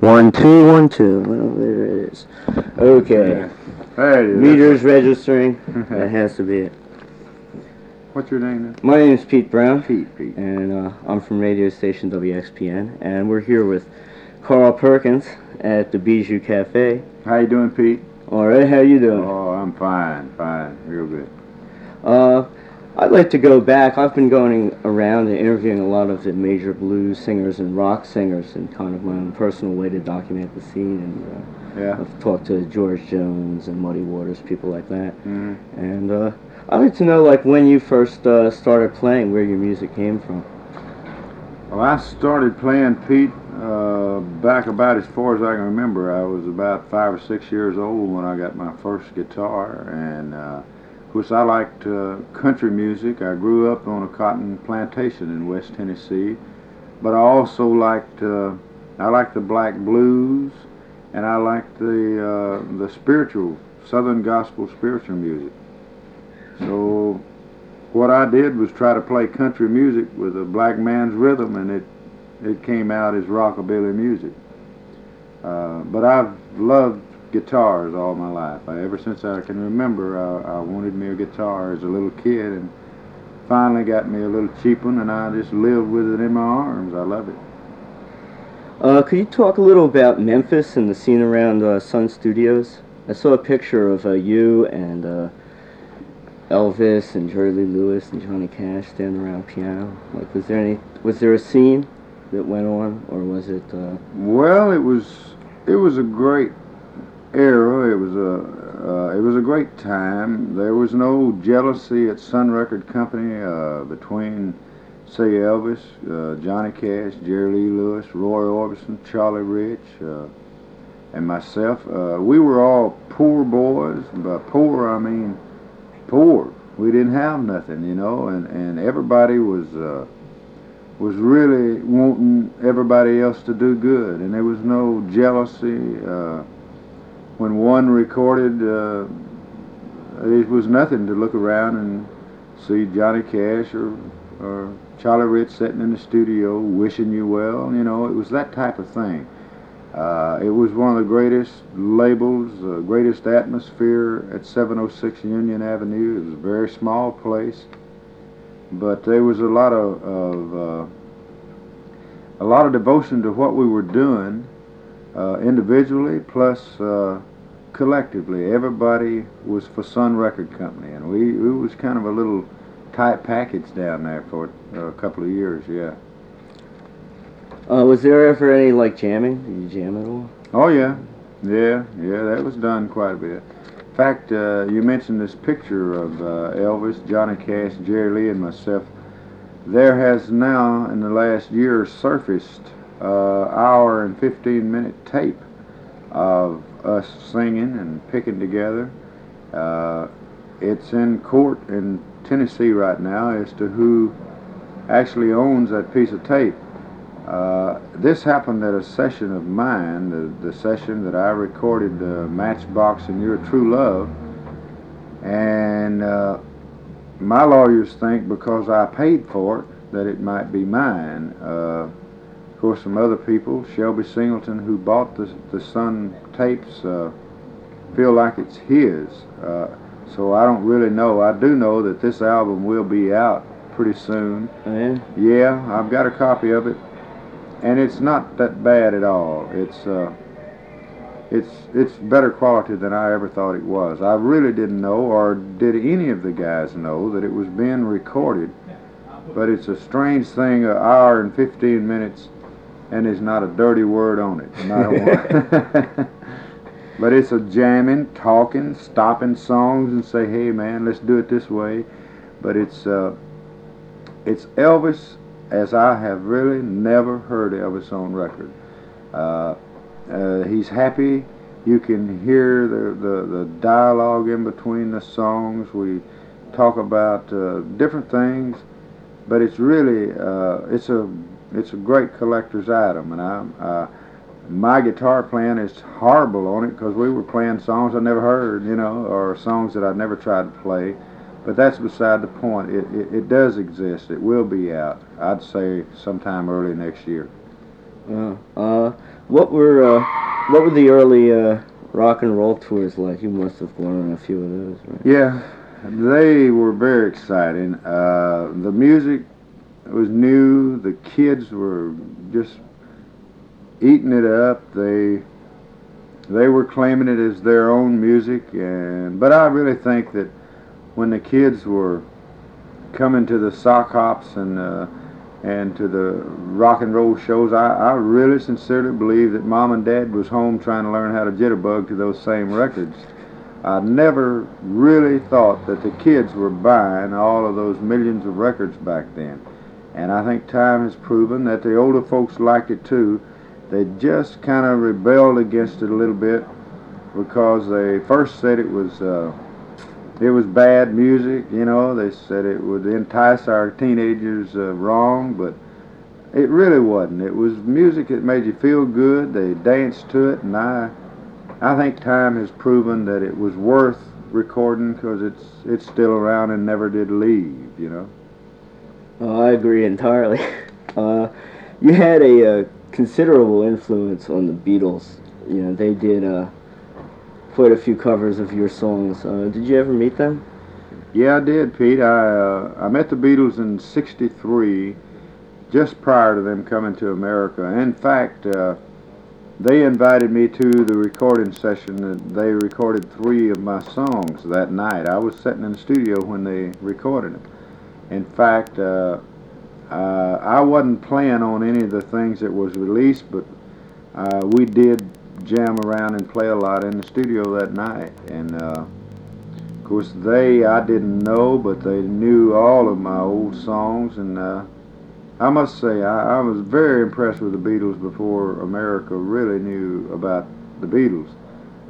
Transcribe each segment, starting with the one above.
One, two, one, two. Well, there it is. Okay. Hey, Meters registering. that has to be it. What's your name? Now? My name is Pete Brown, Pete. Pete. and uh, I'm from radio station WXPN, and we're here with Carl Perkins at the Bijou Cafe. How you doing, Pete? All right, how you doing? Oh, I'm fine, fine, real good. Uh, I'd like to go back. I've been going around and interviewing a lot of the major blues singers and rock singers in kind of my own personal way to document the scene. And uh, Yeah. I've talked to George Jones and Muddy Waters, people like that. Mm-hmm. And uh, I'd like to know, like, when you first uh, started playing, where your music came from. Well, I started playing Pete uh, back about as far as I can remember. I was about five or six years old when I got my first guitar, and uh, of course I liked uh, country music. I grew up on a cotton plantation in West Tennessee, but I also liked uh, I liked the black blues, and I liked the uh, the spiritual Southern gospel spiritual music. So what I did was try to play country music with a black man's rhythm, and it it came out as rockabilly music. Uh, but I've loved guitars all my life. I, ever since I can remember, I, I wanted me a guitar as a little kid, and finally got me a little cheap one, and I just lived with it in my arms. I love it. Uh, could you talk a little about Memphis and the scene around uh, Sun Studios? I saw a picture of uh, you and uh, Elvis and Jerry Lee Lewis and Johnny Cash standing around piano. Like, was there any? Was there a scene that went on, or was it? Uh, Well, it was it was a great era. It was a uh, it was a great time. There was no jealousy at Sun Record Company uh, between, say, Elvis, uh, Johnny Cash, Jerry Lee Lewis, Roy Orbison, Charlie Rich, uh, and myself. Uh, we were all poor boys. By poor, I mean poor. We didn't have nothing, you know, and and everybody was. Uh, was really wanting everybody else to do good, and there was no jealousy. Uh, when one recorded, uh, it was nothing to look around and see Johnny Cash or, or Charlie Rich sitting in the studio wishing you well. You know, it was that type of thing. Uh, it was one of the greatest labels, the greatest atmosphere at 706 Union Avenue. It was a very small place but there was a lot of, of uh, a lot of devotion to what we were doing uh, individually plus uh, collectively. Everybody was for Sun Record Company, and we it was kind of a little tight package down there for a couple of years. Yeah. uh, was there ever any like jamming? Did you jam at all? Oh yeah, yeah, yeah. That was done quite a bit. In fact, uh, you mentioned this picture of uh, Elvis, Johnny Cash, Jerry Lee, and myself. There has now, in the last year, surfaced uh, hour and 15 minute tape of us singing and picking together. Uh, it's in court in Tennessee right now as to who actually owns that piece of tape. Uh, this happened at a session of mine, the, the session that I recorded uh, Matchbox and Your True Love. And uh, my lawyers think because I paid for it that it might be mine. Of course, some other people, Shelby Singleton, who bought the, the Sun tapes, uh, feel like it's his. Uh, so I don't really know. I do know that this album will be out pretty soon. Oh, yeah. Yeah, I've got a copy of it, and it's not that bad at all. It's uh, it's it's better quality than I ever thought it was. I really didn't know, or did any of the guys know, that it was being recorded. But it's a strange thing, an hour and 15 minutes, and there's not a dirty word on it. Not one. but it's a jamming, talking, stopping songs and say, hey man, let's do it this way. But it's uh, it's Elvis as I have really never heard Elvis on record. Uh, uh, he's happy. You can hear the, the, the dialogue in between the songs. We talk about uh, different things, but it's really uh, it's a it's a great collector's item. And I, uh, my guitar playing is horrible on it because we were playing songs I never heard, you know, or songs that I'd never tried to play. But that's beside the point. It, it, it does exist. It will be out. I'd say sometime early next year. Yeah. Uh, what were uh, what were the early uh, rock and roll tours like? You must have gone on a few of those, right? Yeah, they were very exciting. Uh, the music was new. The kids were just eating it up. They they were claiming it as their own music, and but I really think that when the kids were coming to the sock hops and uh, and to the rock and roll shows, I, I really sincerely believe that mom and dad was home trying to learn how to jitterbug to those same records. I never really thought that the kids were buying all of those millions of records back then. And I think time has proven that the older folks liked it too. They just kind of rebelled against it a little bit because they first said it was uh, it was bad music. You know, they said it would entice our teenagers uh, wrong, but it really wasn't. It was music that made you feel good. They danced to it, and I I think time has proven that it was worth recording because it's it's still around and never did leave. You know. Oh, I agree entirely. Uh, you had a, uh, considerable influence on the Beatles. You know, they did uh, quite a few covers of your songs. Uh, did you ever meet them? Yeah, I did, Pete. I uh, I met the Beatles in '63, just prior to them coming to America. In fact, they invited me to the recording session. They recorded three of my songs that night. I was sitting in the studio when they recorded them. In fact, uh, uh, I wasn't playing on any of the things that was released, but uh, we did jam around and play a lot in the studio that night. And uh, of course, they I didn't know, but they knew all of my old songs. And uh, I must say, I, I was very impressed with the Beatles before America really knew about the Beatles.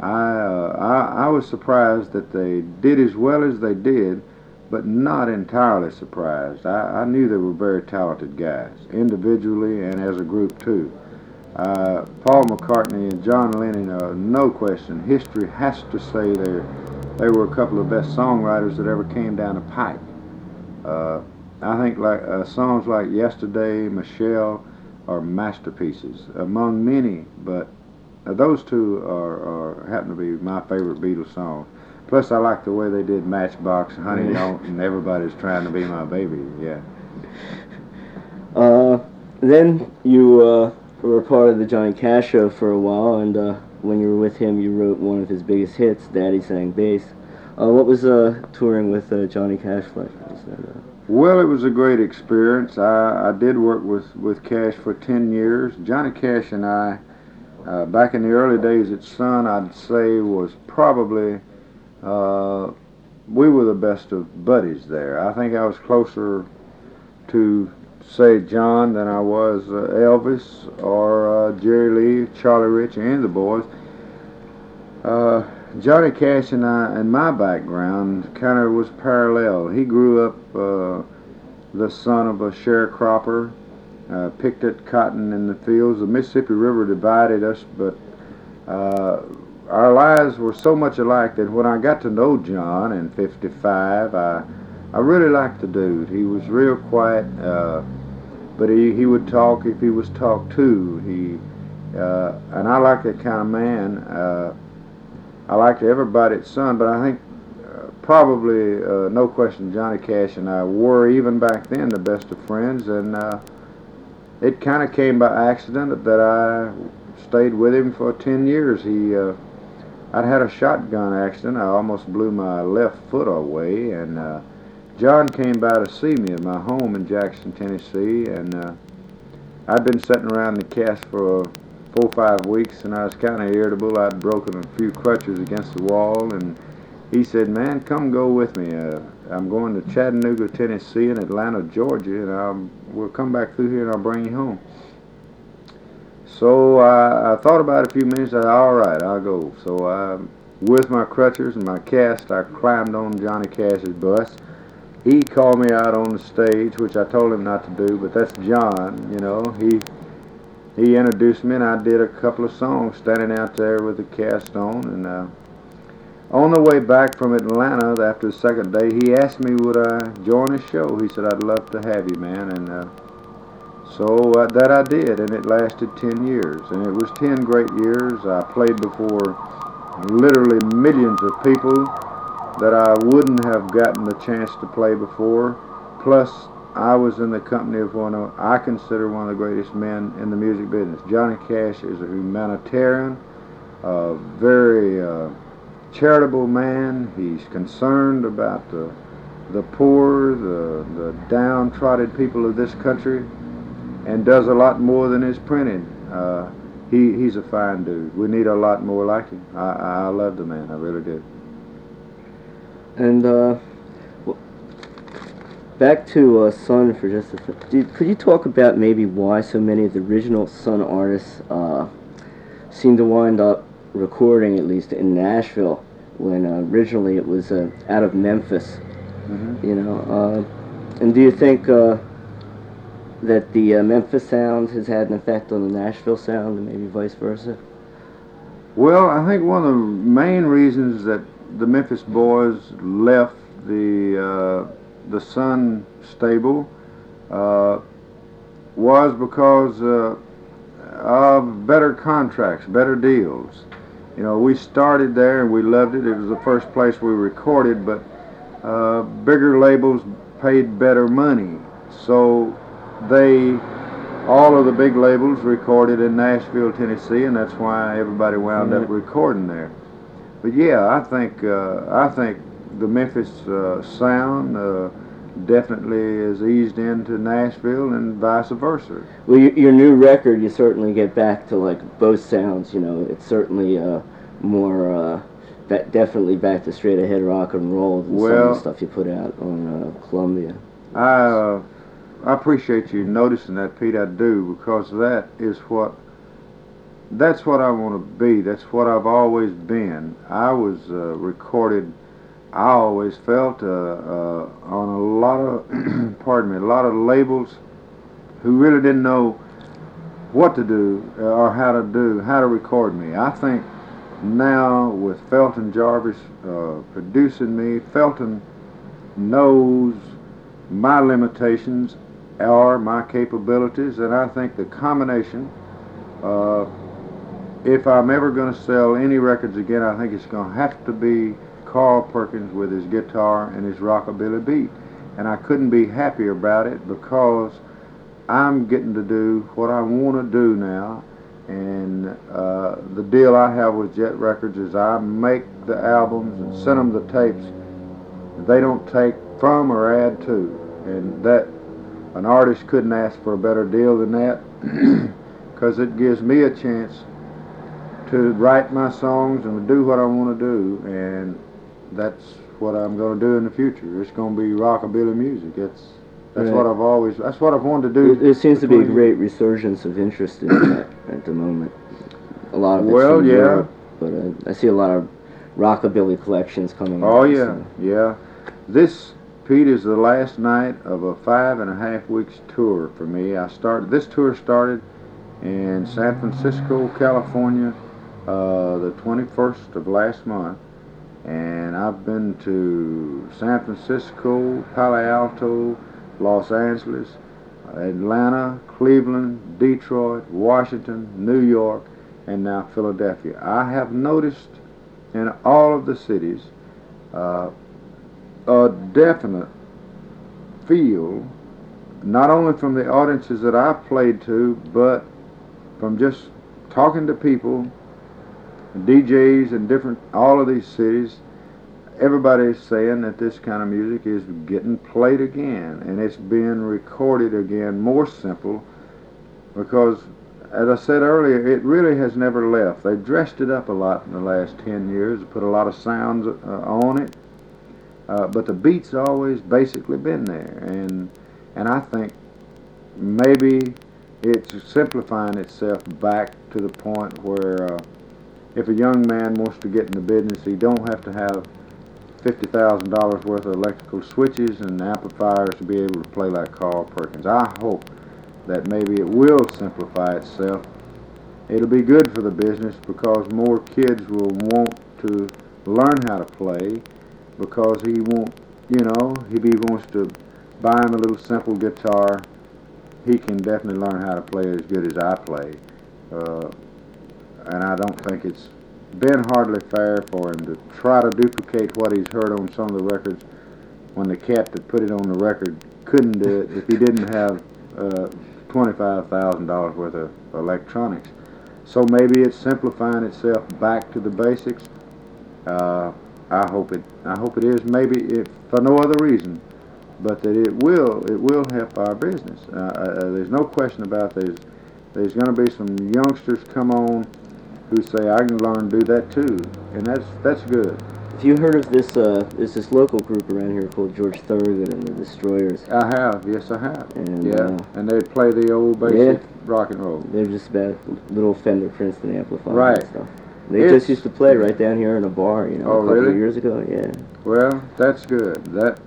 I, uh, I I was surprised that they did as well as they did but not entirely surprised. I, I, knew they were very talented guys, individually and as a group too. Uh, Paul McCartney and John Lennon, uh, no question, history has to say they they were a couple of the best songwriters that ever came down the pipe. Uh, I think like uh, songs like Yesterday, Michelle, are masterpieces among many, but uh, those two are, are happen to be my favorite Beatles songs. Plus, I like the way they did Matchbox, Honey Don't, and everybody's trying to be my baby. Yeah. Uh, then you uh, were part of the Johnny Cash show for a while, and uh, when you were with him, you wrote one of his biggest hits, "Daddy Sang Bass." Uh, what was uh, touring with uh, Johnny Cash like? That, well, it was a great experience. I, I did work with, with Cash for 10 years. Johnny Cash and I, back in the early days at Sun, I'd say was probably uh, we were the best of buddies there. I think I was closer to, say, John than I was uh, Elvis or uh, Jerry Lee, Charlie Rich, and the boys. Uh, Johnny Cash and I, and my background, kind of was parallel. He grew up uh, the son of a sharecropper, uh, picked at cotton in the fields. The Mississippi River divided us, but our lives were so much alike that when I got to know John in 55, I, I really liked the dude. He was real quiet, uh, but he, he would talk if he was talked to. He, uh, and I like that kind of man. Uh, I liked everybody at Sun, but I think uh, probably, uh, no question, Johnny Cash and I were, even back then, the best of friends. And uh, it kind of came by accident that I stayed with him for 10 years. He I'd had a shotgun accident. I almost blew my left foot away, and uh, John came by to see me at my home in Jackson, Tennessee, and uh, I'd been sitting around the cast for four or five weeks, and I was kind of irritable. I'd broken a few crutches against the wall, and he said, "Man, come go with me. Uh, I'm going to Chattanooga, Tennessee, and Atlanta, Georgia, and I'll, we'll come back through here and I'll bring you home." So I, I thought about it a few minutes. I said, all right, I'll go. So I, with my crutches and my cast, I climbed on Johnny Cash's bus. He called me out on the stage, which I told him not to do, but that's John, you know. He he introduced me, and I did a couple of songs standing out there with the cast on. And uh, on the way back from Atlanta after the second day, he asked me would I join his show. He said, I'd love to have you, man. And uh, So uh, that I did, and it lasted 10 years. And it was 10 great years. I played before literally millions of people that I wouldn't have gotten the chance to play before. Plus, I was in the company of one of, I consider one of the greatest men in the music business. Johnny Cash is a humanitarian, a very uh, charitable man. He's concerned about the, the poor, the, the downtrodden people of this country, and does a lot more than is printed. Uh, he, he's a fine dude. We need a lot more like him. I, I love the man. I really did. And uh, back to uh, Sun for just a second. Could you talk about maybe why so many of the original Sun artists uh, seem to wind up recording, at least in Nashville, when uh, originally it was uh, out of Memphis? Mm-hmm. You know, uh, and do you think uh, that the Memphis sound has had an effect on the Nashville sound, and maybe vice versa? Well, I think one of the main reasons that the Memphis boys left the the Sun stable uh, was because uh, of better contracts, better deals. You know, we started there and we loved it. It was the first place we recorded, but uh, bigger labels paid better money. So they, all of the big labels recorded in Nashville, Tennessee, and that's why everybody wound mm-hmm. up recording there. But yeah, I think uh, I think the Memphis uh, sound uh, definitely is eased into Nashville and vice versa. Well, your, your, new record, you certainly get back to like both sounds. You know, it's certainly uh, more uh, definitely back to straight ahead rock and roll than well, some of the stuff you put out on uh, Columbia. I uh, I appreciate you noticing that, Pete. I do because that is what that's what I want to be. That's what I've always been. I was uh, recorded I always felt uh, uh, on a lot of, pardon me, a lot of labels who really didn't know what to do uh, or how to do, how to record me. I think now with Felton Jarvis uh, producing me, Felton knows my limitations are my capabilities, and I think the combination, uh, if I'm ever going to sell any records again, I think it's going to have to be Carl Perkins with his guitar and his rockabilly beat. And I couldn't be happier about it because I'm getting to do what I want to do now. And uh, the deal I have with Jet Records is I make the albums and send them the tapes. They don't take from or add to. And that an artist couldn't ask for a better deal than that because it gives me a chance to write my songs and do what I want to do. And that's what I'm going to do in the future. It's going to be rockabilly music. It's that's right. what I've always. That's what I've wanted to do. There seems to be a great resurgence of interest in that at the moment. A lot of well, yeah, Europe, but uh, I see a lot of rockabilly collections coming. Oh out, yeah, so. yeah. This Pete is the last night of a five and a half weeks tour for me. I started this tour started in San Francisco, California, uh, the 21st of last month and I've been to San Francisco, Palo Alto, Los Angeles, Atlanta, Cleveland, Detroit, Washington, New York, and now Philadelphia. I have noticed in all of the cities uh, a definite feel, not only from the audiences that I've played to, but from just talking to people DJs in different, all of these cities, everybody's saying that this kind of music is getting played again and it's being recorded again more simple because as I said earlier it really has never left. They've dressed it up a lot in the last 10 years put a lot of sounds uh, on it uh, but the beats always basically been there and and I think maybe it's simplifying itself back to the point where uh, if a young man wants to get in the business, he don't have to have $50,000 worth of electrical switches and amplifiers to be able to play like Carl Perkins. I hope that maybe it will simplify itself. It'll be good for the business because more kids will want to learn how to play because he won't, you know, if he wants to buy him a little simple guitar, he can definitely learn how to play as good as I play. Uh, and I don't think it's been hardly fair for him to try to duplicate what he's heard on some of the records when the cat that put it on the record couldn't do it if he didn't have uh, $25,000 worth of electronics. So maybe it's simplifying itself back to the basics. Uh, I hope it. I hope it is. Maybe if for no other reason, but that it will. It will help our business. Uh, uh, there's no question about there's there's going to be some youngsters come on who say I can learn to do that too, and that's that's good. Have you heard of this? Uh, there's this local group around here called George Thorogood and the Destroyers. I have, yes, I have. And, yeah, uh, and they'd play the old basic rock and roll. They're just about little Fender Princeton amplifiers Right. and stuff. They It's- just used to play right down here in a bar, you know, Oh, a couple really? of years ago. Yeah. Well, that's good. That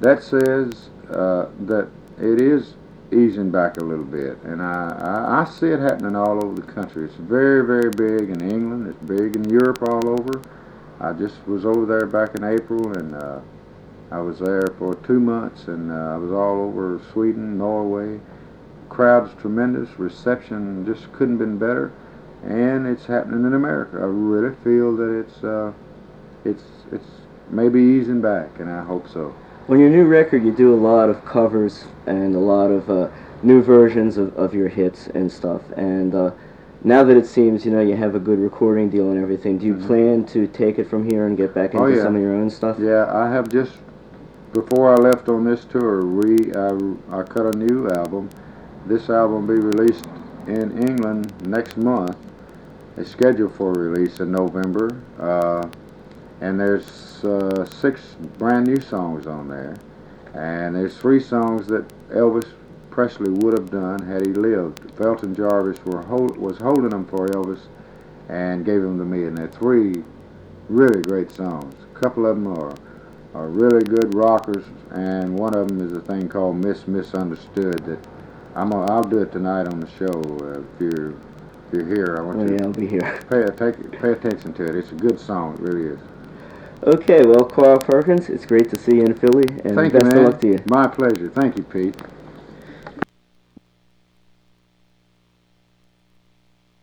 that says uh, that it is easing back a little bit, and I, I, I see it happening all over the country. It's very, very big in England. It's big in Europe all over. I just was over there back in April, and uh, I was there for two months, and uh, I was all over Sweden, Norway. Crowd's tremendous. Reception just couldn't been better, and it's happening in America. I really feel that it's uh, it's it's maybe easing back, and I hope so. On your new record, you do a lot of covers and a lot of uh, new versions of, of your hits and stuff. And uh, now that it seems, you know, you have a good recording deal and everything, do you Mhm. plan to take it from here and get back into Oh, yeah. some of your own stuff? Yeah, I have just before I left on this tour, we I, I cut a new album. This album will be released in England next month. It's scheduled for release in November, uh, and there's uh, six brand new songs on there, and there's three songs that Elvis Presley would have done had he lived. Felton Jarvis hold, was holding them for Elvis, and gave them to me, and they're three really great songs. A couple of them are are really good rockers, and one of them is a thing called Miss Misunderstood that I'm gonna, I'll do it tonight on the show. Uh, if you're you're here, I want Oh, you yeah, I'll be here. to pay take, pay attention to it. It's a good song, it really is. Okay, well, Carl Perkins, it's great to see you in Philly, and Thank best you, man. of luck to you. My pleasure. Thank you, Pete.